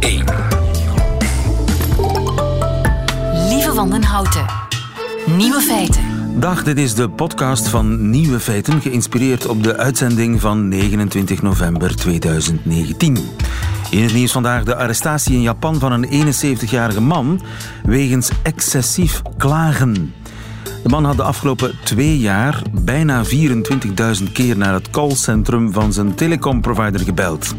1. Lieve Wandenhouten. Nieuwe feiten. Dag, dit is de podcast van Nieuwe Feiten, geïnspireerd op de uitzending van 29 november 2019. In het nieuws vandaag de arrestatie in Japan van een 71-jarige man wegens excessief klagen. De man had de afgelopen twee jaar bijna 24.000 keer naar het callcentrum van zijn telecomprovider gebeld.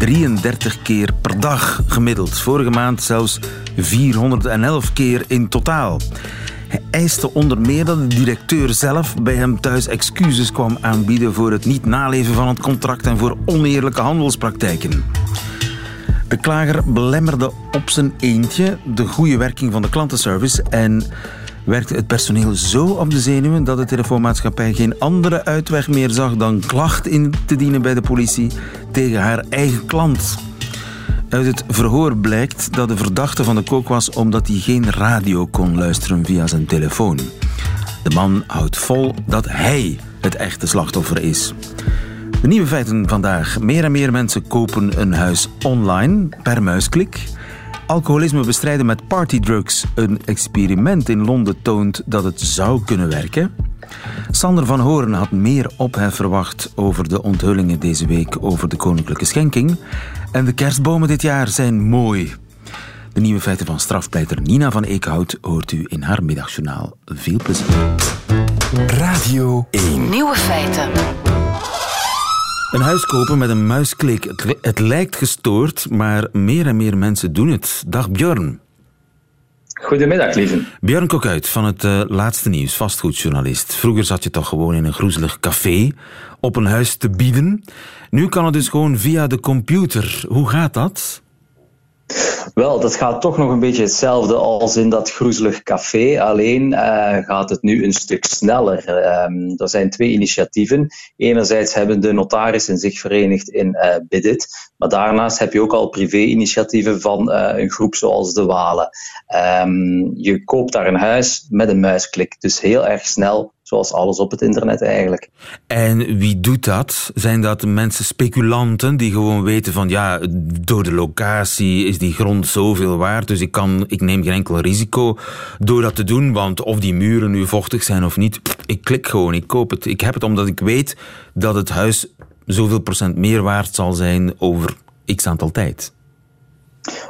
33 keer per dag gemiddeld. Vorige maand zelfs 411 keer in totaal. Hij eiste onder meer dat de directeur zelf bij hem thuis excuses kwam aanbieden voor het niet naleven van het contract en voor oneerlijke handelspraktijken. De klager belemmerde op zijn eentje de goede werking van de klantenservice en werkte het personeel zo op de zenuwen dat de telefoonmaatschappij geen andere uitweg meer zag dan klacht in te dienen bij de politie tegen haar eigen klant. Uit het verhoor blijkt dat de verdachte van de kook was omdat hij geen radio kon luisteren via zijn telefoon. De man houdt vol dat hij het echte slachtoffer is. De nieuwe feiten vandaag. Meer en meer mensen kopen een huis online per muisklik. Alcoholisme bestrijden met partydrugs. Een experiment in Londen toont dat het zou kunnen werken. Sander van Horen had meer ophef verwacht over de onthullingen deze week over de koninklijke schenking. En de kerstbomen dit jaar zijn mooi. De nieuwe feiten van strafpleiter Nina van Eekhout hoort u in haar middagjournaal. Veel plezier. Radio 1. Nieuwe feiten. Een huis kopen met een muisklik. Het, het lijkt gestoord, maar meer en meer mensen doen het. Dag Björn. Goedemiddag, lieve. Björn Kokuit van het uh, Laatste Nieuws, vastgoedjournalist. Vroeger zat je toch gewoon in een groezelig café op een huis te bieden. Nu kan het dus gewoon via de computer. Hoe gaat dat? Wel, dat gaat toch nog een beetje hetzelfde als in dat groezelig café. Alleen uh, gaat het nu een stuk sneller. Um, er zijn twee initiatieven. Enerzijds hebben de notarissen zich verenigd in uh, Bidit. Maar daarnaast heb je ook al privé-initiatieven van uh, een groep zoals de Walen. Um, je koopt daar een huis met een muisklik. Dus heel erg snel zoals alles op het internet eigenlijk. En wie doet dat? Zijn dat mensen speculanten die gewoon weten van ja, door de locatie is die grond zoveel waard, dus ik, kan, ik neem geen enkel risico door dat te doen, want of die muren nu vochtig zijn of niet, ik klik gewoon, ik koop het. Ik heb het omdat ik weet dat het huis zoveel procent meer waard zal zijn over x aantal tijd.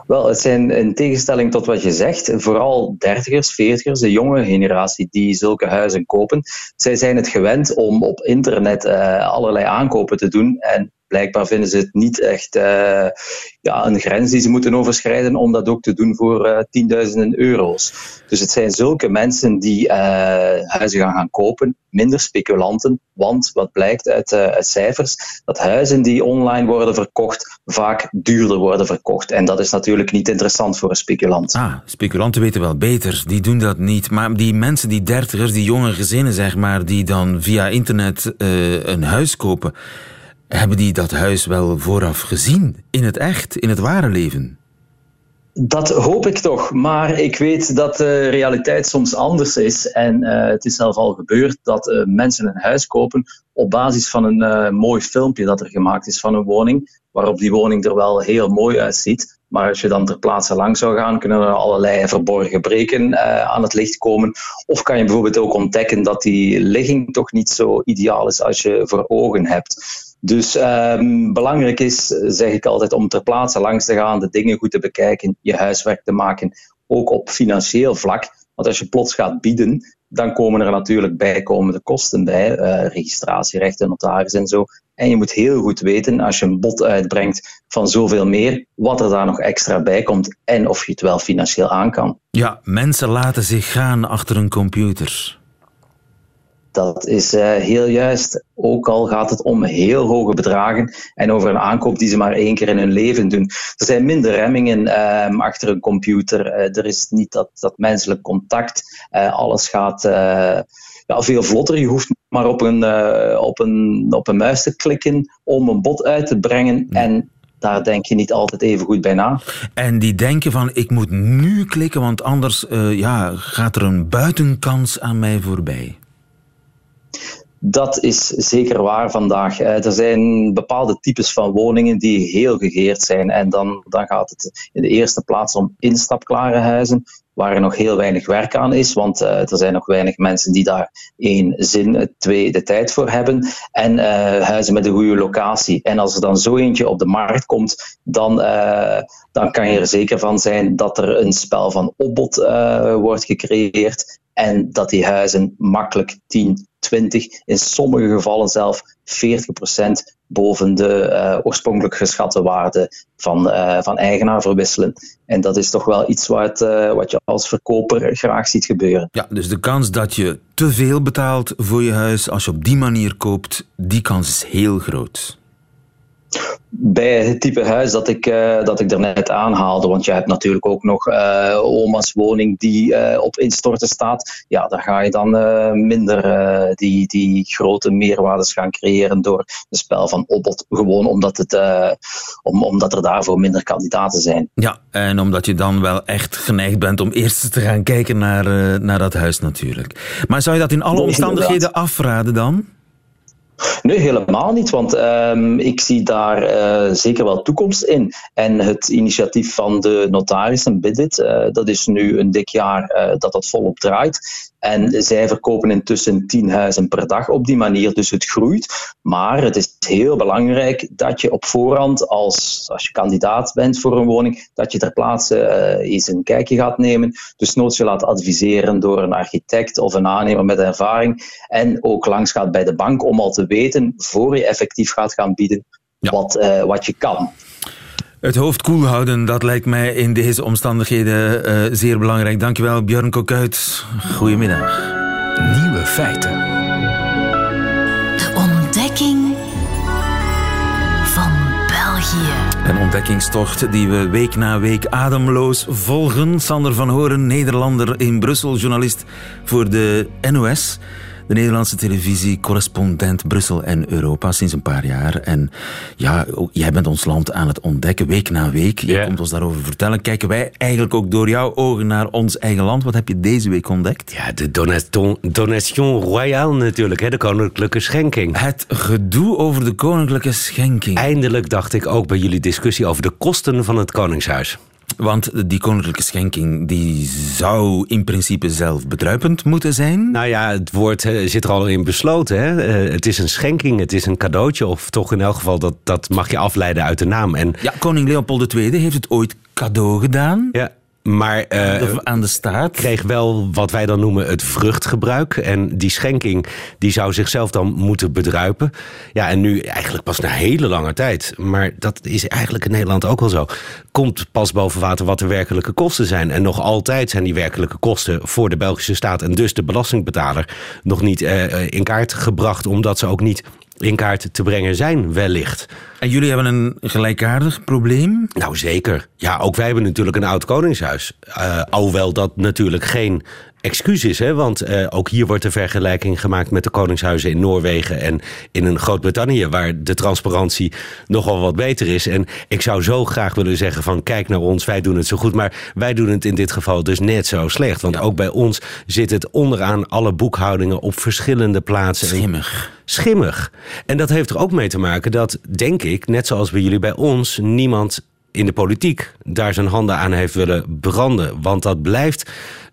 Wel, het zijn in tegenstelling tot wat je zegt, vooral dertigers, veertigers, de jonge generatie die zulke huizen kopen. Zij zijn het gewend om op internet uh, allerlei aankopen te doen en blijkbaar vinden ze het niet echt uh, ja, een grens die ze moeten overschrijden om dat ook te doen voor uh, tienduizenden euro's. Dus het zijn zulke mensen die uh, huizen gaan gaan kopen, minder speculanten. Want wat blijkt uit, uit cijfers, dat huizen die online worden verkocht vaak duurder worden verkocht. En dat is natuurlijk niet interessant voor een speculant. Ah, speculanten weten wel beter, die doen dat niet. Maar die mensen, die dertigers, die jonge gezinnen zeg maar, die dan via internet een huis kopen hebben die dat huis wel vooraf gezien? In het echt, in het ware leven? Dat hoop ik toch, maar ik weet dat de realiteit soms anders is. En uh, het is zelf al gebeurd dat uh, mensen een huis kopen op basis van een uh, mooi filmpje dat er gemaakt is van een woning, waarop die woning er wel heel mooi uitziet. Maar als je dan ter plaatse lang zou gaan, kunnen er allerlei verborgen breken aan het licht komen. Of kan je bijvoorbeeld ook ontdekken dat die ligging toch niet zo ideaal is als je voor ogen hebt. Dus um, belangrijk is, zeg ik altijd, om ter plaatse langs te gaan, de dingen goed te bekijken, je huiswerk te maken, ook op financieel vlak. Want als je plots gaat bieden, dan komen er natuurlijk bijkomende kosten bij, uh, registratierechten, notaris en zo. En je moet heel goed weten, als je een bod uitbrengt van zoveel meer, wat er daar nog extra bij komt en of je het wel financieel aan kan. Ja, mensen laten zich gaan achter een computer. Dat is uh, heel juist. Ook al gaat het om heel hoge bedragen en over een aankoop die ze maar één keer in hun leven doen. Er zijn minder remmingen uh, achter een computer. Uh, er is niet dat, dat menselijk contact. alles gaat ja, veel vlotter. Je hoeft maar op een, op, een, op een muis te klikken om een bod uit te brengen. En daar denk je niet altijd even goed bij na. En die denken van, ik moet nu klikken, want anders ja, gaat er een buitenkans aan mij voorbij. Dat is zeker waar vandaag. Eh, er zijn bepaalde types van woningen die heel gegeerd zijn. En dan, dan gaat het in de eerste plaats om instapklare huizen, waar er nog heel weinig werk aan is. Want uh, er zijn nog weinig mensen die daar één zin, twee de tijd voor hebben. En uh, huizen met een goede locatie. En als er dan zo eentje op de markt komt, dan, dan kan je er zeker van zijn dat er een spel van opbod wordt gecreëerd. En dat die huizen makkelijk 10, 20, in sommige gevallen zelf 40% boven de uh, oorspronkelijk geschatte waarde van, uh, van eigenaar verwisselen. En dat is toch wel iets wat, uh, wat je als verkoper graag ziet gebeuren. Ja, dus de kans dat je te veel betaalt voor je huis als je op die manier koopt, die kans is heel groot bij het type huis dat ik, uh, dat ik er net aanhaalde. Want je hebt natuurlijk ook nog uh, oma's woning die uh, op instorten staat. Ja, daar ga je dan minder die, die grote meerwaardes gaan creëren door een spel van opbod. Gewoon omdat, het, om, omdat er daarvoor minder kandidaten zijn. Ja, en omdat je dan wel echt geneigd bent om eerst te gaan kijken naar, naar dat huis natuurlijk. Maar zou je dat in alle omstandigheden afraden dan? Nee, helemaal niet, want um, ik zie daar uh, zeker wel toekomst in. En het initiatief van de notarissen, Bidit, uh, dat is nu een dik jaar uh, dat dat volop draait. En zij verkopen intussen 10 huizen per dag op die manier, dus het groeit. Maar het is heel belangrijk dat je op voorhand, als, als je kandidaat bent voor een woning, dat je ter plaatse uh, eens een kijkje gaat nemen. Dus nooit je laat adviseren door een architect of een aannemer met ervaring. En ook langs gaat bij de bank om al te weten, voor je effectief gaat gaan bieden, ja. wat, uh, wat je kan. Het hoofd koel houden, dat lijkt mij in deze omstandigheden uh, zeer belangrijk. Dankjewel, Björn Kokuit. Goedemiddag. Nieuwe feiten. De ontdekking van België. Een ontdekkingstocht die we week na week ademloos volgen. Sander van Horen, Nederlander in Brussel, journalist voor de NOS de Nederlandse televisie, correspondent Brussel en Europa sinds een paar jaar. En ja, jij bent ons land aan het ontdekken, week na week. Je yeah. komt ons daarover vertellen. Kijken wij eigenlijk ook door jouw ogen naar ons eigen land. Wat heb je deze week ontdekt? Ja, de donation, donation royale natuurlijk, hè, de koninklijke schenking. Het gedoe over de koninklijke schenking. Eindelijk dacht ik ook bij jullie discussie over de kosten van het Koningshuis. Want die koninklijke schenking die zou in principe zelf bedruipend moeten zijn. Nou ja, het woord zit er al in besloten. Hè? Het is een schenking, het is een cadeautje. Of toch in elk geval, dat, dat mag je afleiden uit de naam. En... Ja, koning Leopold II heeft het ooit cadeau gedaan. Ja, maar uh, aan de staat kreeg wel wat wij dan noemen het vruchtgebruik. En die schenking die zou zichzelf dan moeten bedruipen. Ja, en nu eigenlijk pas na hele lange tijd. Maar dat is eigenlijk in Nederland ook wel zo. Komt pas boven water wat de werkelijke kosten zijn. En nog altijd zijn die werkelijke kosten voor de Belgische staat en dus de belastingbetaler nog niet uh, in kaart gebracht. Omdat ze ook niet in kaart te brengen zijn, wellicht. En jullie hebben een gelijkaardig probleem? Nou, zeker. Ja, ook wij hebben natuurlijk een oud koningshuis. Uh, alhoewel dat natuurlijk geen excuus is. Hè? Want uh, ook hier wordt de vergelijking gemaakt met de koningshuizen in Noorwegen en in een Groot-Brittannië, waar de transparantie nogal wat beter is. En ik zou zo graag willen zeggen van kijk naar ons, wij doen het zo goed. Maar wij doen het in dit geval dus net zo slecht. Want ook bij ons zit het onderaan alle boekhoudingen op verschillende plaatsen. Schimmig. Schimmig. En dat heeft er ook mee te maken dat, denk ik, net zoals bij jullie bij ons, niemand in de politiek daar zijn handen aan heeft willen branden. Want dat blijft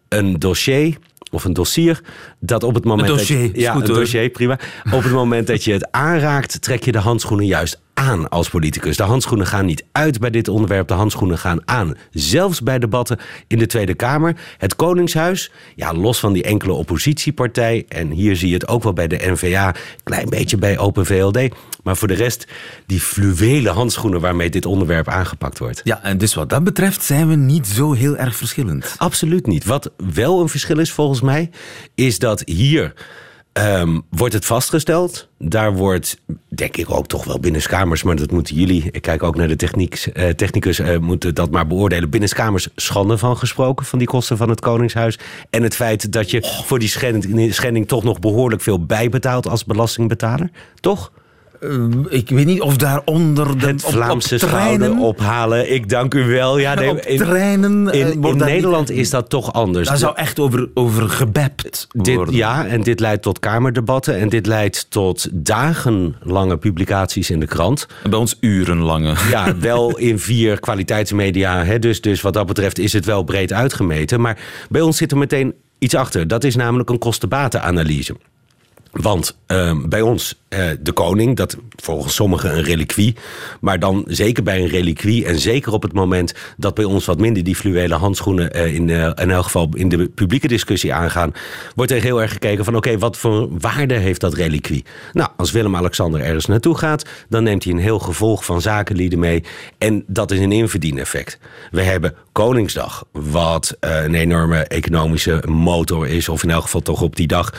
een dossier of een dossier dat op het moment een dossier, dat je, ja, goed, een dossier, prima. Op het moment dat je het aanraakt, trek je de handschoenen juist aan als politicus. De handschoenen gaan niet uit bij dit onderwerp, de handschoenen gaan aan. Zelfs bij debatten in de Tweede Kamer. Het Koningshuis, ja, los van die enkele oppositiepartij, en hier zie je het ook wel bij de NVA, klein beetje bij Open VLD. Maar voor de rest, die fluwelen handschoenen waarmee dit onderwerp aangepakt wordt. Ja, en dus wat dat betreft zijn we niet zo heel erg verschillend. Absoluut niet. Wat wel een verschil is volgens mij, is dat hier Um, wordt het vastgesteld. Daar wordt, denk ik ook toch wel binnenskamers, maar dat moeten jullie, ik kijk ook naar de techniek, uh, technicus, uh, moeten dat maar beoordelen. Binnenskamers schande van gesproken, van die kosten van het Koningshuis. En het feit dat je voor die schending, schending toch nog behoorlijk veel bijbetaalt als belastingbetaler. Toch? Eh, ik weet niet of daaronder... De, Het Vlaamse op, treinen, schouder ophalen. Ik dank u wel. Ja, nee, op in, treinen... eh, in, in wordt dat Nederland niet- is dat toch anders. Daar zou echt over, over gebept Dit, worden. ja, en dit leidt tot kamerdebatten. En dit leidt tot dagenlange publicaties in de krant. Bij ons urenlange. Ja, wel in vier kwaliteitsmedia. Hè, dus, dus wat dat betreft is het wel breed uitgemeten. Maar bij ons zit er meteen iets achter. Dat is namelijk een kostenbatenanalyse. Want ehm, bij ons, eh, de koning, dat volgens sommigen een reliquie. Maar dan zeker bij een reliquie. En zeker op het moment dat bij ons wat minder die fluwelen handschoenen. eh, in, eh, in elk geval in de publieke discussie aangaan. Wordt er heel erg gekeken van: oké, wat voor waarde heeft dat reliquie? Nou, als Willem-Alexander ergens naartoe gaat. dan neemt hij een heel gevolg van zakenlieden mee. En dat is een inverdieneffect. We hebben Koningsdag, wat een enorme economische motor is. Of in elk geval toch op die dag.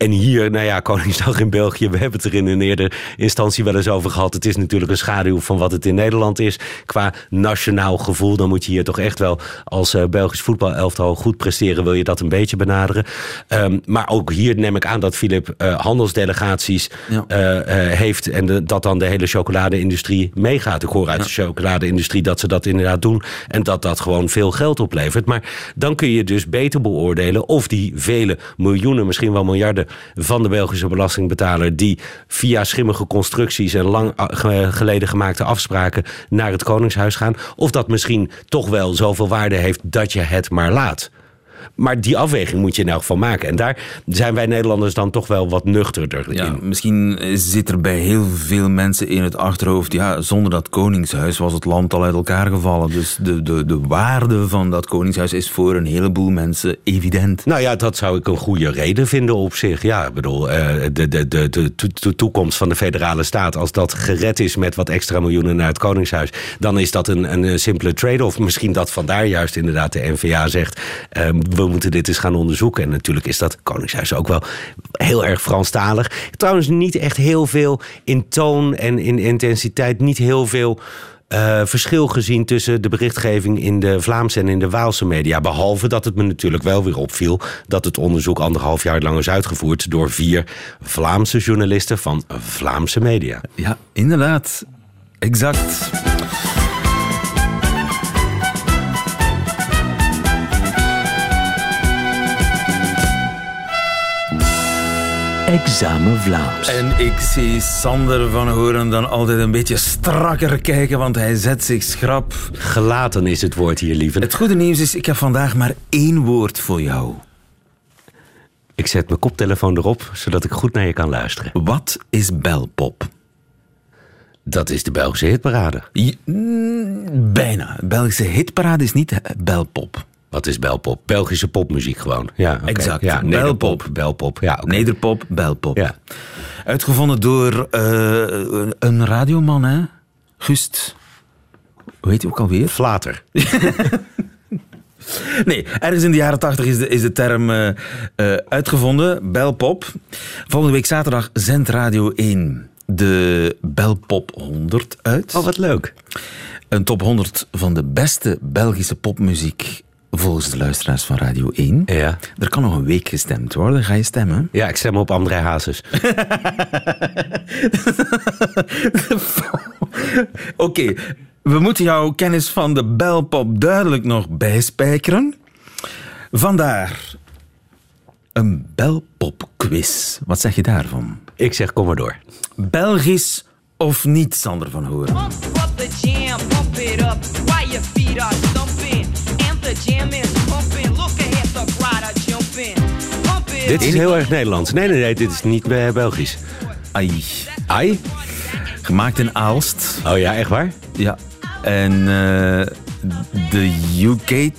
En hier, nou ja, Koningsdag in België, we hebben het er in een eerdere instantie wel eens over gehad. Het is natuurlijk een schaduw van wat het in Nederland is. Qua nationaal gevoel, dan moet je hier toch echt wel als eh, Belgisch voetbalelftal goed presteren. Wil je dat een beetje benaderen. Ehm, maar ook hier neem ik aan dat Filip eh, handelsdelegaties Ja. eh, heeft. En de- dat dan de hele chocoladeindustrie meegaat. Ik hoor uit de chocoladeindustrie dat ze dat inderdaad doen. En dat dat gewoon veel geld oplevert. Maar dan kun je dus beter beoordelen of die vele miljoenen, misschien wel miljarden van de Belgische belastingbetaler. die via schimmige constructies en lang ge- geleden gemaakte afspraken naar het Koningshuis gaan. of dat misschien toch wel zoveel waarde heeft dat je het maar laat. Maar die afweging moet je in elk geval maken. En daar zijn wij Nederlanders dan toch wel wat nuchterder Ja, in. misschien zit er bij heel veel mensen in het achterhoofd... ja, zonder dat koningshuis was het land al uit elkaar gevallen. Dus de, de, de waarde van dat koningshuis is voor een heleboel mensen evident. Nou ja, dat zou ik een goede reden vinden op zich. Ja, ik bedoel, eh, de, de, de, de, to- de toekomst van de federale staat... als dat gered is met wat extra miljoenen naar het Koningshuis... dan is dat een, een simpele trade-off. Misschien dat vandaar juist inderdaad de NVA zegt... eh, we moeten dit eens gaan onderzoeken. En natuurlijk is dat Koningshuis ook wel heel erg Franstalig. Trouwens niet echt heel veel in toon en in intensiteit... niet heel veel... eh, verschil gezien tussen de berichtgeving in de Vlaamse en in de Waalse media. Behalve dat het me natuurlijk wel weer opviel dat het onderzoek anderhalf jaar lang is uitgevoerd door vier Vlaamse journalisten van Vlaamse media. Ja, inderdaad. Exact. Examen Vlaams. En ik zie Sander van Horen dan altijd een beetje strakker kijken, want hij zet zich schrap. Gelaten is het woord hier, lieve. Het goede nieuws is, ik heb vandaag maar één woord voor jou. Ik zet mijn koptelefoon erop, zodat ik goed naar je kan luisteren. Wat is belpop? Dat is de Belgische hitparade. Je- mm, bijna. Belgische hitparade is niet belpop. Wat is belpop? Belgische popmuziek gewoon. Ja. Exact. Ja, Belpop. nederpop, belpop. Ja. Nederpop, belpop. Ja. Uitgevonden door eh, een radioman, hè? Gust. Hoe heet hij ook alweer? Flater. Nee, ergens in de jaren tachtig is de, is de term eh, eh, uitgevonden, belpop. Volgende week zaterdag zendt Radio 1 de Belpop 100 uit. Oh, wat leuk. Een top 100 van de beste Belgische popmuziek volgens de luisteraars van Radio 1. Ja. Er kan nog een week gestemd worden. Ga je stemmen? Ja, ik stem op André Hazes. Oké, we moeten jouw kennis van de belpop duidelijk nog bijspijkeren. Vandaar een belpop-quiz. Wat zeg je daarvan? Ik zeg, kom maar door. Belgisch of niet, Sander van Hoorn? The jam, is pumping. Look ahead, the crowd are jumping. Dit is heel erg Nederlands. Nee, nee, nee, dit is niet eh, Belgisch. Ai. Ai? Gemaakt in Aalst. Oh ja, echt waar? Ja. En eh, de UK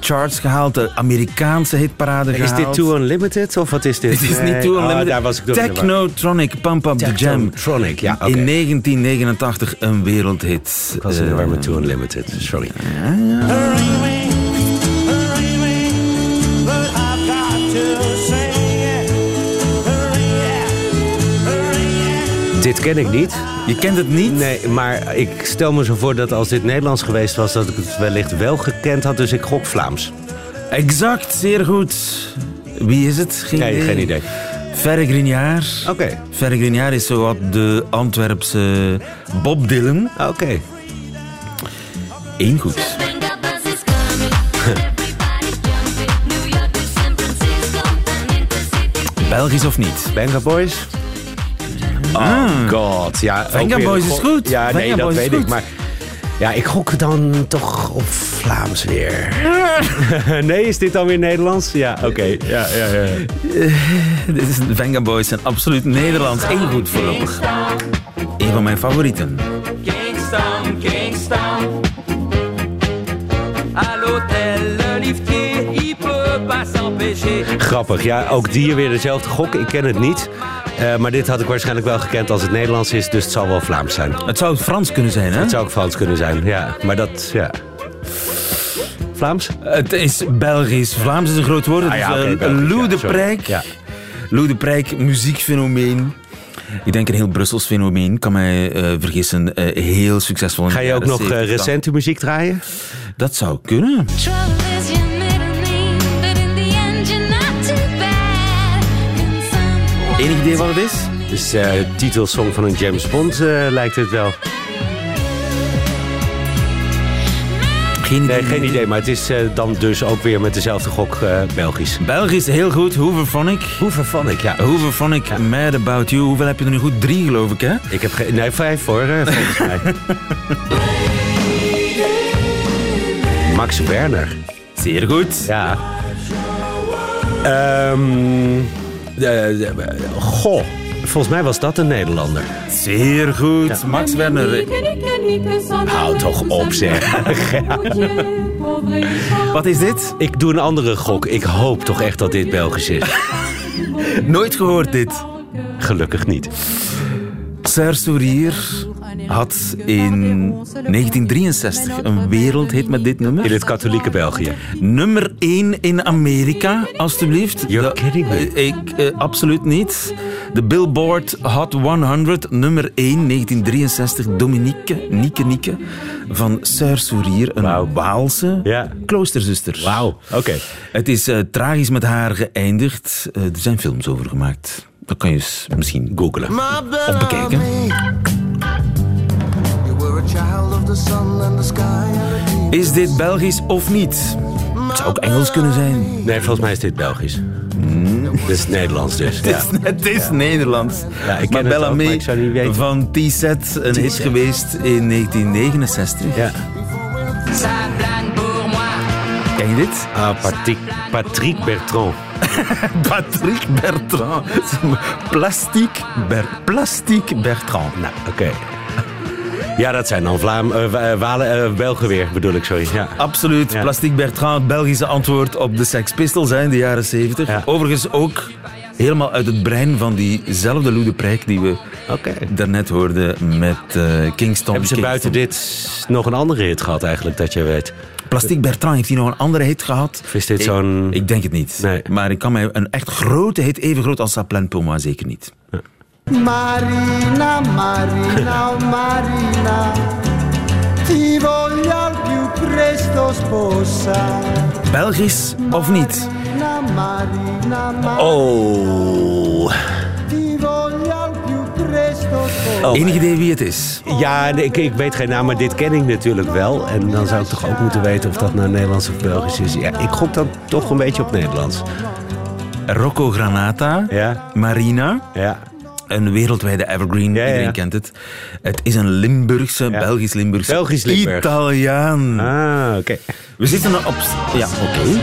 charts gehaald, de Amerikaanse hitparade Is gehaald. dit Too Unlimited of wat is dit? Dit is Nee. niet Too Oh, Unlimited. daar was ik. Technotronic, Pump Up the Jam. Technotronic, ja, oké. In 1989 een wereldhit. Ik was in de war Eh, met Too Unlimited, sorry. Dit ken ik niet. je kent het niet? Nee, maar ik stel me zo voor dat als dit Nederlands geweest was... dat ik het wellicht wel gekend had, dus ik gok Vlaams. Exact, zeer goed. Wie is het? Geen Nee, geen idee. Ferre Grignard. Oké. Ferre Grignard is zo wat de Antwerpse Bob Dylan. Oké. Eén goed. Belgisch of niet? Venga Boys? Oh god, ja. Venga Boys is goed. Ja, nee, dat weet ik. Maar ja, ik gok dan toch op Vlaams weer. nee, is dit dan weer Nederlands? Ja, oké. Ja, ja, ja. Dit is Venga Boys zijn absoluut Nederlands. Eén goed voorlopig. Een van mijn favorieten. Kingston, Kingston. Grappig. Ja, ook die weer dezelfde gok. Ik ken het niet. Eh, maar dit had ik waarschijnlijk wel gekend als het Nederlands is. Dus het zal wel Vlaams zijn. Het zou Frans kunnen zijn, hè? Het zou ook Frans kunnen zijn, ja. Maar dat, ja. Vlaams? Het is Belgisch. Vlaams is een groot woord. Het Ah ja, is eh, Belgisch, Lou ja. Prijk. Lou de Prijk, muziekfenomeen. Ik denk een heel Brussels fenomeen. Kan mij eh, vergissen. eh, heel succesvol. in Ga je ook nog 70 dan. recente muziek draaien? Dat zou kunnen. Enig idee wat het is? Dus eh titelsong van een James Bond eh, lijkt het wel. Geen idee. Nee, geen idee. Maar het is eh, dan dus ook weer met dezelfde gok Belgisch. Belgisch, heel goed. Hooverphonic. Ik? Ja. Hooverphonic, Mad About You. Hoeveel heb je er nu goed? Drie, geloof ik, hè? Ik heb geen... Nee, vijf hoor, volgens mij. Max Werner. Zeer goed. Ja. Ehm de- de- goh. Volgens mij was dat een Nederlander. Zeer goed. Max Werner. Hou toch op, zeg. Wat is dit? Ik doe een andere gok. Ik hoop toch echt dat dit Belgisch is. Nooit gehoord dit. Gelukkig niet. Serge Sourier had in 1963 een wereldhit met dit nummer. In het katholieke België. Nummer 1 in Amerika, alstublieft. You're kidding me. Eh, Ik, eh, absoluut niet. De Billboard Hot 100, nummer 1, 1963. Dominique, Nieke Nieke, van Serge Sourier, een. Waalse kloosterzuster. Wauw. Oké. Het is eh, tragisch met haar geëindigd. Er zijn films over gemaakt. Dat kan je eens misschien googlen of bekijken. Is dit Belgisch of niet? Het zou ook Engels kunnen zijn. Nee, volgens mij is dit Belgisch. Dit is Nederlands dus. Ja. Het is, het is Nederlands. Ja, ik ken maar het Bellamy van T-Set, een hit geweest in 1969. ja. Ken je dit? Ah, Patrick, Patrick Bertrand. Patrick Bertrand. Plastic, Ber Plastic Bertrand. Nou, oké. Ja, dat zijn dan Vlaam, eh, eh, Walen, eh, Belgen weer, bedoel ik, sorry. Ja. Absoluut. Ja. Plastic Bertrand, het Belgische antwoord op de Sex Pistols hè, in de jaren 70. Ja. Overigens ook helemaal uit het brein van diezelfde Lou de Prijk die we Oké. daarnet hoorden met eh, Kingston. Hebben ze Kingston. buiten dit nog een andere hit gehad eigenlijk, dat je weet? Plastic Bertrand, heeft hij nog een andere hit gehad? Of is dit Ik- zo'n- Ik denk het niet. Nee. Maar ik kan mij een echt grote hit, even groot als Saplan moi, zeker niet. Marina, Marina, oh Marina, ti voglio al più presto sposare. Belgisch of niet? Marina, Marina, Marina, Oh. ti voglio al più presto sposare. Enig idee wie het is? Ja, nee, ik, ik weet geen naam, maar dit ken ik natuurlijk wel. En dan zou ik toch ook moeten weten of dat nou Nederlands of Belgisch is. Ja, ik gok dan toch een beetje op Nederlands. Rocco Granata, Ja, Marina, ja. Een wereldwijde evergreen, Ja, ja. iedereen kent het. Het is een Limburgse, Belgisch-Limburgse, Belgisch-Limburg. Italiaan. Ah, oké. We zitten op... Ja, oké.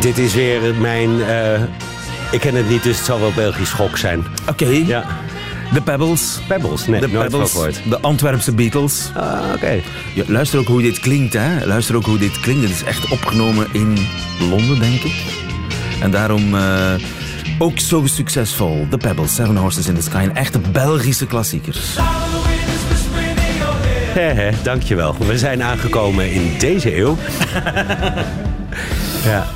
Dit is weer mijn... eh, ik ken het niet, dus het zal wel Belgisch gok zijn. Oké, Ja. De Pebbles. Pebbles, nee, De nooit Pebbles, gehoord. de Antwerpse Beatles. Ah, oké. Ja, luister ook hoe dit klinkt, hè. Luister ook hoe dit klinkt. Het is echt opgenomen in Londen, denk ik. En daarom eh, ook zo succesvol. The Pebbles, Seven Horses in the Sky. Een echte Belgische klassieker. He, he, dankjewel. We zijn aangekomen in deze eeuw. ja.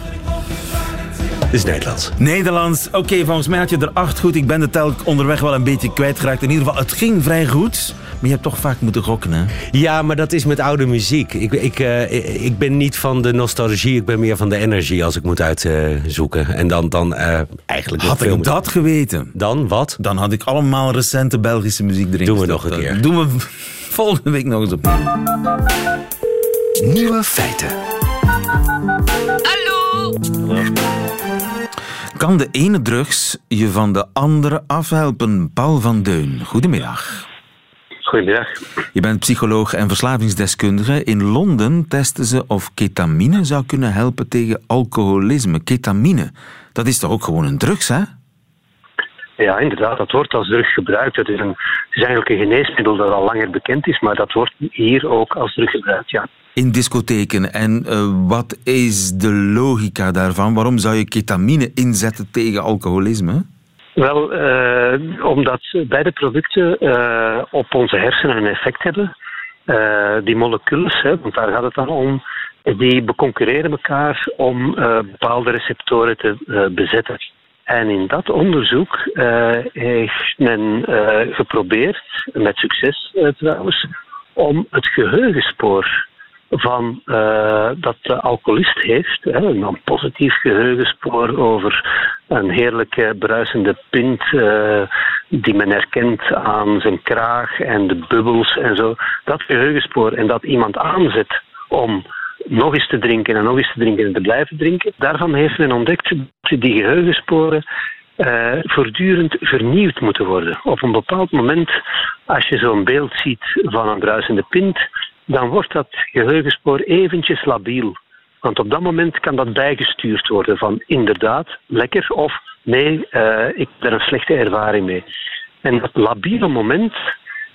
Is Nederlands. Nederlands. Oké, volgens mij had je er acht goed. Ik ben de tel onderweg wel een beetje kwijtgeraakt. In ieder geval, het ging vrij goed. Maar je hebt toch vaak moeten gokken, hè? Ja, maar dat is met oude muziek. Ik, ik, eh, ik ben niet van de nostalgie, ik ben meer van de energie als ik moet uitzoeken. en dan, dan eh, eigenlijk Had veel ik dat geweten, Dan wat? dan had ik allemaal recente Belgische muziek erin Doen we gestopt. nog een keer. Doen we volgende week nog eens opnieuw. Nieuwe feiten. Kan de ene drugs je van de andere afhelpen? Paul van Deun, goedemiddag. Goedemiddag. Je bent psycholoog en verslavingsdeskundige. In Londen testen ze of ketamine zou kunnen helpen tegen alcoholisme. Ketamine, dat is toch ook gewoon een drugs, hè? Ja, inderdaad, dat wordt als drug gebruikt. Het is, een, het is eigenlijk een geneesmiddel dat al langer bekend is, maar dat wordt hier ook als drug gebruikt, ja. In discotheken. En eh, wat is de logica daarvan? Waarom zou je ketamine inzetten tegen alcoholisme? Wel, eh, omdat beide producten eh, op onze hersenen een effect hebben. Die moleculen, hè, want daar gaat het dan om, die beconcurreren elkaar om bepaalde receptoren te bezetten. En in dat onderzoek eh, heeft men eh, geprobeerd, met succes eh, trouwens, om het geheugenspoor van dat de alcoholist heeft, hè, een positief geheugenspoor over een heerlijke bruisende pint die men herkent aan zijn kraag en de bubbels en zo. Dat geheugenspoor en dat iemand aanzet om nog eens te drinken en nog eens te drinken en te blijven drinken, daarvan heeft men ontdekt dat die geheugensporen eh, voortdurend vernieuwd moeten worden. Op een bepaald moment, als je zo'n beeld ziet van een bruisende pint, dan wordt dat geheugenspoor eventjes labiel. Want op dat moment kan dat bijgestuurd worden van inderdaad, lekker of nee, eh, ik heb er een slechte ervaring mee. En dat labiele moment,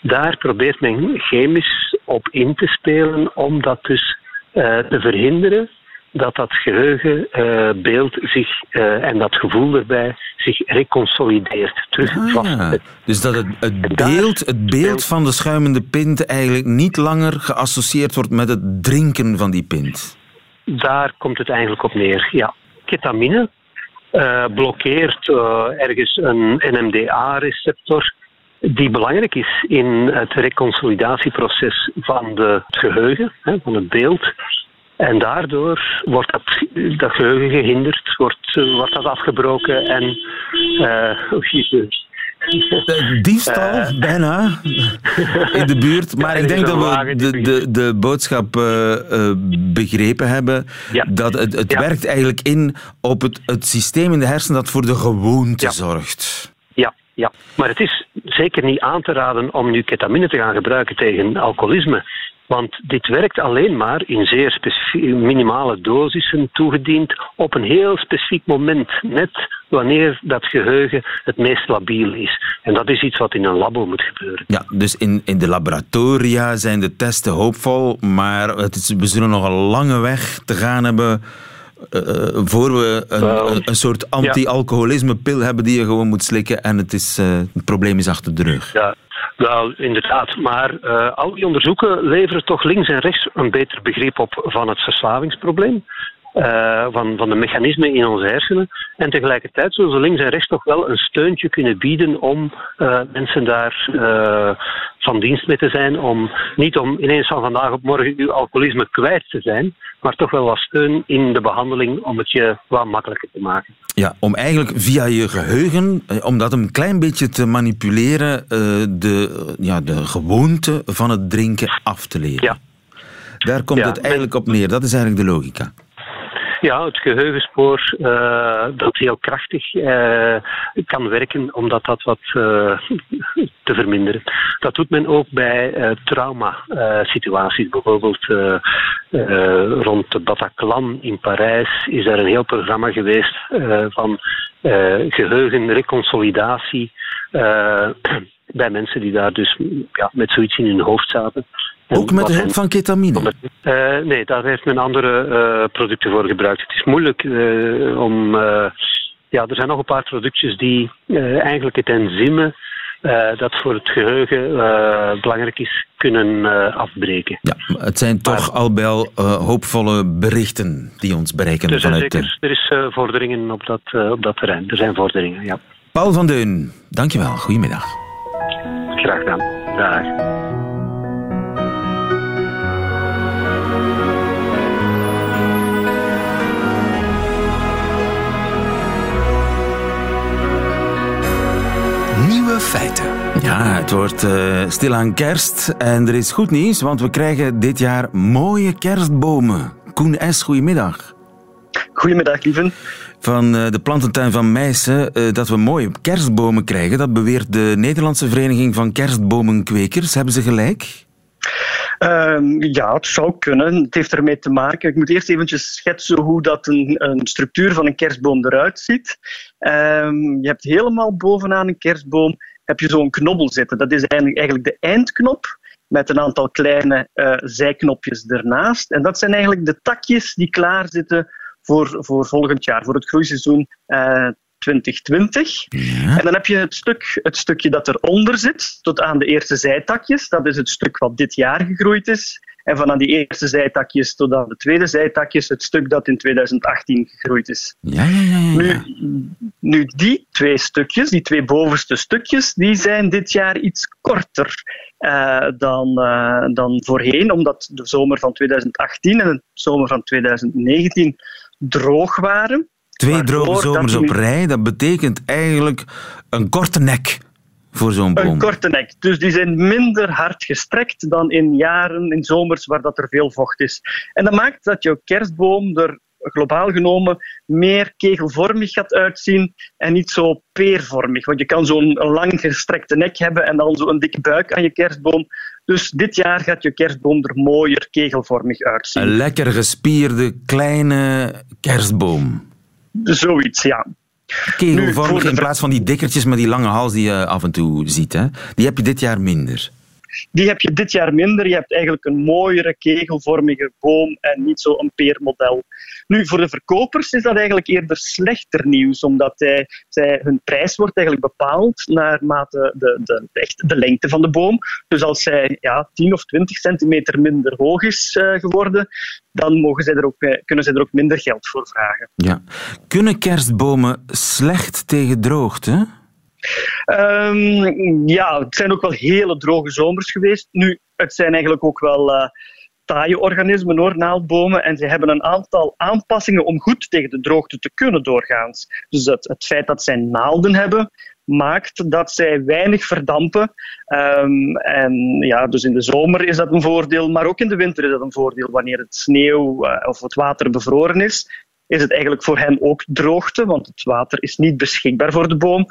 daar probeert men chemisch op in te spelen om dat dus te verhinderen dat dat geheugenbeeld zich eh, en dat gevoel erbij zich reconsolideert, terug Ah. Dus dat het, het, beeld, het beeld van de schuimende pint eigenlijk niet langer geassocieerd wordt met het drinken van die pint. Daar komt het eigenlijk op neer. Ja, ketamine eh, blokkeert eh, ergens een NMDA-receptor die belangrijk is in het reconsolidatieproces van de, het geheugen, hè, van het beeld. En daardoor wordt dat, dat geheugen gehinderd, wordt, eh, wordt dat afgebroken en... eh, oh. De diefstal, Eh. bijna, in de buurt. Maar Ja, ik denk dat we de, de, de boodschap begrepen hebben. Ja. Dat het, het Ja. werkt eigenlijk in op het, het systeem in de hersenen dat voor de gewoonte Ja. zorgt. Ja, maar het is zeker niet aan te raden om nu ketamine te gaan gebruiken tegen alcoholisme. Want dit werkt alleen maar in zeer minimale dosissen toegediend op een heel specifiek moment. Net wanneer dat geheugen het meest labiel is. En dat is iets wat in een labo moet gebeuren. Ja, dus in, in de laboratoria zijn de testen hoopvol, maar het is, we zullen nog een lange weg te gaan hebben eh, eh, voor we een, een, soort anti-alcoholisme-pil hebben die je gewoon moet slikken en het, is, eh, het probleem is achter de rug. Ja, wel, inderdaad. Maar al die onderzoeken leveren toch links en rechts een beter begrip op van het verslavingsprobleem. Eh, van, van de mechanismen in onze hersenen. En tegelijkertijd zullen ze links en rechts toch wel een steuntje kunnen bieden om eh, mensen daar eh, van dienst mee te zijn. Om niet om ineens van vandaag op morgen uw alcoholisme kwijt te zijn, maar toch wel wat steun in de behandeling om het je wat makkelijker te maken. Ja, om eigenlijk via je geheugen, eh, om dat een klein beetje te manipuleren, de, ja, de gewoonte van het drinken af te leren. Ja. Daar komt Ja, het eigenlijk op neer. Dat is eigenlijk de logica. Ja, het geheugenspoor eh, dat heel krachtig eh, kan werken om dat, wat eh, te verminderen. Dat doet men ook bij trauma-situaties. Bijvoorbeeld rond de Bataclan in Parijs is er een heel programma geweest van eh, geheugenreconsolidatie eh, bij mensen die daar dus ja, met zoiets in hun hoofd zaten. En Ook met de hulp van ketamine. eh, nee, daar heeft men andere eh, producten voor gebruikt. Het is moeilijk eh, om. ja, er zijn nog een paar productjes die eigenlijk het enzyme dat voor het geheugen eh, belangrijk is, kunnen afbreken. Ja, het zijn toch al bij al eh, hoopvolle berichten die ons bereiken Er zijn vanuit... de- zeker er is vorderingen op dat, op dat terrein. Er zijn vorderingen, ja. Paul van Deun, dankjewel. Goedemiddag. Graag gedaan. Dag. Nieuwe feiten. Ja, het wordt eh, stilaan kerst en er is goed nieuws, want we krijgen dit jaar mooie kerstbomen. Koen S., goedemiddag. Goedemiddag, lieven. Van eh, de plantentuin van Meissen, eh, dat we mooie kerstbomen krijgen. Dat beweert de Nederlandse Vereniging van Kerstbomenkwekers. Hebben ze gelijk? Ehm, ja, het zou kunnen. Het heeft ermee te maken. Ik moet eerst eventjes schetsen hoe dat een, een structuur van een kerstboom eruit ziet. Ehm, je hebt helemaal bovenaan een kerstboom heb je zo'n knobbel zitten. Dat is eigenlijk, de eindknop met een aantal kleine eh, zijknopjes ernaast. En dat zijn eigenlijk de takjes die klaar zitten voor, voor volgend jaar, voor het groeiseizoen eh 2020. En dan heb je het, stuk, het stukje dat eronder zit, tot aan de eerste zijtakjes. Dat is het stuk wat dit jaar gegroeid is. En van aan die eerste zijtakjes tot aan de tweede zijtakjes, het stuk dat in 2018 gegroeid is. Ja, ja, ja. ja, Nu, nu, die twee stukjes, die twee bovenste stukjes, die zijn dit jaar iets korter eh, dan, eh, dan voorheen, omdat de zomer van 2018 en de zomer van 2019 droog waren. Twee droge zomers op rij, dat betekent eigenlijk een korte nek voor zo'n boom. Een korte nek. Dus die zijn minder hard gestrekt dan in jaren, in zomers, waar dat er veel vocht is. En dat maakt dat jouw kerstboom er globaal genomen meer kegelvormig gaat uitzien en niet zo peervormig. Want je kan zo'n lang gestrekte nek hebben en dan zo'n dikke buik aan je kerstboom. Dus dit jaar gaat je kerstboom er mooier kegelvormig uitzien. Een lekker gespierde kleine kerstboom. Zoiets, ja. Kegelvormig in plaats van die dikkertjes met die lange hals die je af en toe ziet. Hè? Die heb je dit jaar minder. Die heb je dit jaar minder. Je hebt eigenlijk een mooiere kegelvormige boom en niet zo een peermodel. Nu, voor de verkopers is dat eigenlijk eerder slechter nieuws, omdat hij, zij, hun prijs wordt eigenlijk bepaald naarmate de, de, de, de lengte van de boom. Dus als zij ja, 10 of 20 centimeter minder hoog is eh, geworden, dan mogen zij er ook, eh, kunnen zij er ook minder geld voor vragen. Ja. Kunnen kerstbomen slecht tegen droogte? Ehm, ja, het zijn ook wel hele droge zomers geweest. Nu, het zijn eigenlijk ook wel eh taaie organismen, hoor, naaldbomen. En ze hebben een aantal aanpassingen om goed tegen de droogte te kunnen doorgaan. Dus het, het feit dat zij naalden hebben, maakt dat zij weinig verdampen. Ehm, en ja, dus in de zomer is dat een voordeel, maar ook in de winter is dat een voordeel. Wanneer het sneeuw eh, of het water bevroren is, is het eigenlijk voor hen ook droogte, want het water is niet beschikbaar voor de boom.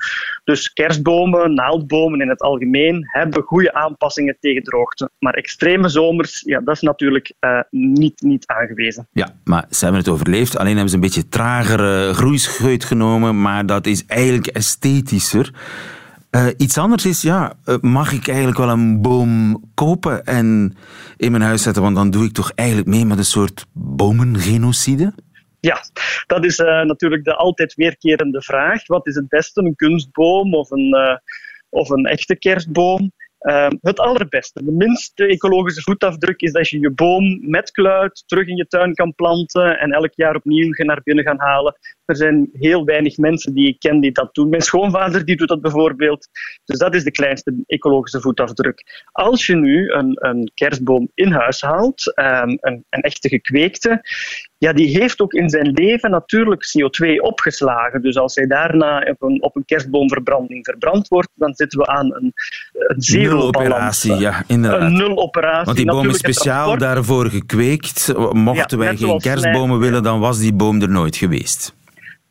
Dus kerstbomen, naaldbomen in het algemeen hebben goede aanpassingen tegen droogte. Maar extreme zomers, ja, dat is natuurlijk eh, niet, niet aangewezen. Ja, maar ze hebben het overleefd. Alleen hebben ze een beetje tragere groeischeut genomen, maar dat is eigenlijk esthetischer. Eh, iets anders is, ja, eh, mag ik eigenlijk wel een boom kopen en in mijn huis zetten? Want dan doe ik toch eigenlijk mee met een soort bomengenocide? Ja, dat is eh, natuurlijk de altijd weerkerende vraag. Wat is het beste, een kunstboom of een, eh, of een echte kerstboom? Eh, het allerbeste, de minste ecologische voetafdruk is dat je je boom met kluit terug in je tuin kan planten en elk jaar opnieuw naar binnen gaan halen. Er zijn heel weinig mensen die ik ken die dat doen. Mijn schoonvader die doet dat bijvoorbeeld. Dus dat is de kleinste ecologische voetafdruk. Als je nu een, een kerstboom in huis haalt, ehm, een, een echte gekweekte, ja, die heeft ook in zijn leven natuurlijk CO2 opgeslagen. Dus als hij daarna op een, op een kerstboomverbranding verbrand wordt, dan zitten we aan een, een zero-balans. Nuloperatie, ja, inderdaad. Een nuloperatie. Want die boom is speciaal daarvoor gekweekt. Mochten Ja, wij geen kerstbomen snij- willen, dan was die boom er nooit geweest.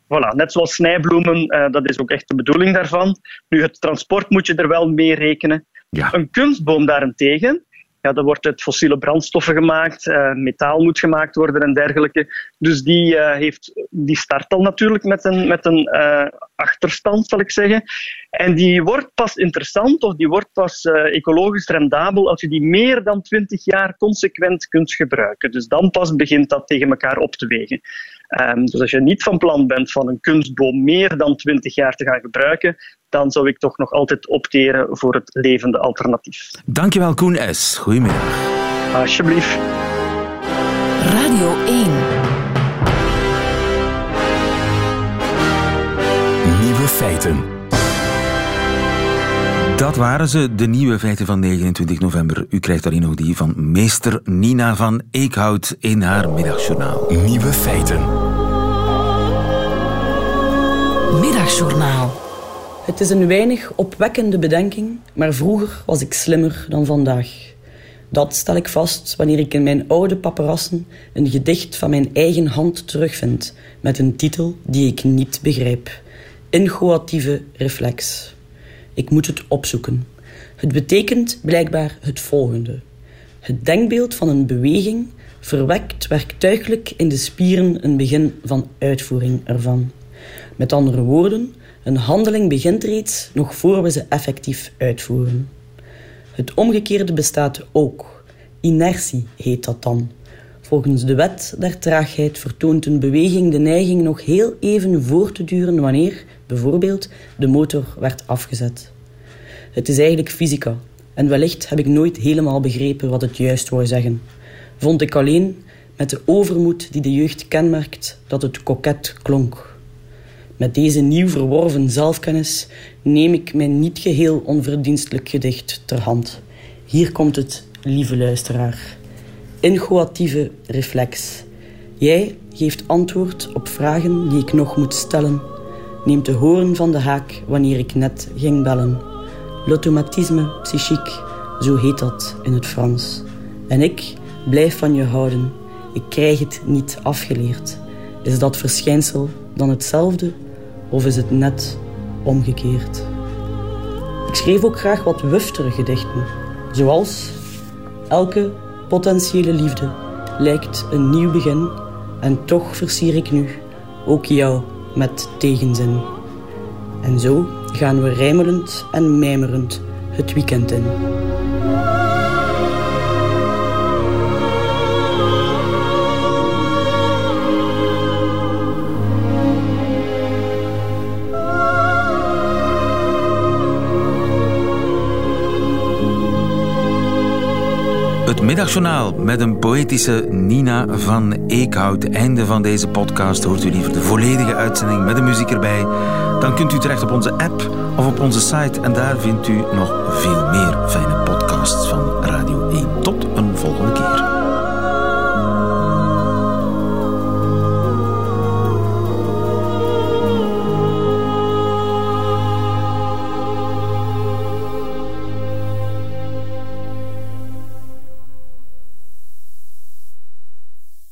Voilà, net zoals snijbloemen, eh, dat is ook echt de bedoeling daarvan. Nu, het transport moet je er wel mee rekenen. Ja. Een kunstboom daarentegen, ja, wordt uit fossiele brandstoffen gemaakt, eh, metaal moet gemaakt worden en dergelijke. Dus die, eh, heeft, die start al natuurlijk met een, met een eh, achterstand, zal ik zeggen. En die wordt pas interessant of die wordt pas ecologisch rendabel als je die meer dan 20 jaar consequent kunt gebruiken. Dus dan pas begint dat tegen elkaar op te wegen. Ehm, dus als je niet van plan bent van een kunstboom meer dan 20 jaar te gaan gebruiken, dan zou ik toch nog altijd opteren voor het levende alternatief. Dankjewel Koen S. Goedemiddag. Alsjeblieft. Radio 1. Dat waren ze, de nieuwe feiten van 29 november. U krijgt daarin nog die van meester Nina van Eekhout in haar middagjournaal. Nieuwe feiten. Middagjournaal. Het is een weinig opwekkende bedenking, maar vroeger was ik slimmer dan vandaag. Dat stel ik vast wanneer ik in mijn oude paperassen een gedicht van mijn eigen hand terugvind, met een titel die ik niet begrijp. Inchoatieve reflex. Ik moet het opzoeken. Het betekent blijkbaar het volgende. Het denkbeeld van een beweging verwekt werktuigelijk in de spieren een begin van uitvoering ervan. Met andere woorden, een handeling begint reeds nog voor we ze effectief uitvoeren. Het omgekeerde bestaat ook. Inertie heet dat dan. Volgens de wet der traagheid vertoont een beweging de neiging nog heel even voor te duren wanneer, bijvoorbeeld, de motor werd afgezet. Het is eigenlijk fysica, en wellicht heb ik nooit helemaal begrepen wat het juist wou zeggen. Vond ik alleen, met de overmoed die de jeugd kenmerkt, dat het koket klonk. Met deze nieuw verworven zelfkennis neem ik mijn niet geheel onverdienstelijk gedicht ter hand. Hier komt het, lieve luisteraar. Inchoatieve reflex. Jij geeft antwoord op vragen die ik nog moet stellen. Neemt de hoorn van de haak wanneer ik net ging bellen. L'automatisme psychique, zo heet dat in het Frans. En ik blijf van je houden. Ik krijg het niet afgeleerd. Is dat verschijnsel dan hetzelfde of is het net omgekeerd? Ik schreef ook graag wat wuftere gedichten, zoals Elke potentiële liefde lijkt een nieuw begin en toch versier ik nu ook jou met tegenzin. En zo gaan we rijmelend en mijmerend het weekend in. Het middagjournaal met een poëtische Nina van Eekhout. Einde van deze podcast. Hoort u liever de volledige uitzending met de muziek erbij? Dan kunt u terecht op onze app of op onze site. En daar vindt u nog veel meer van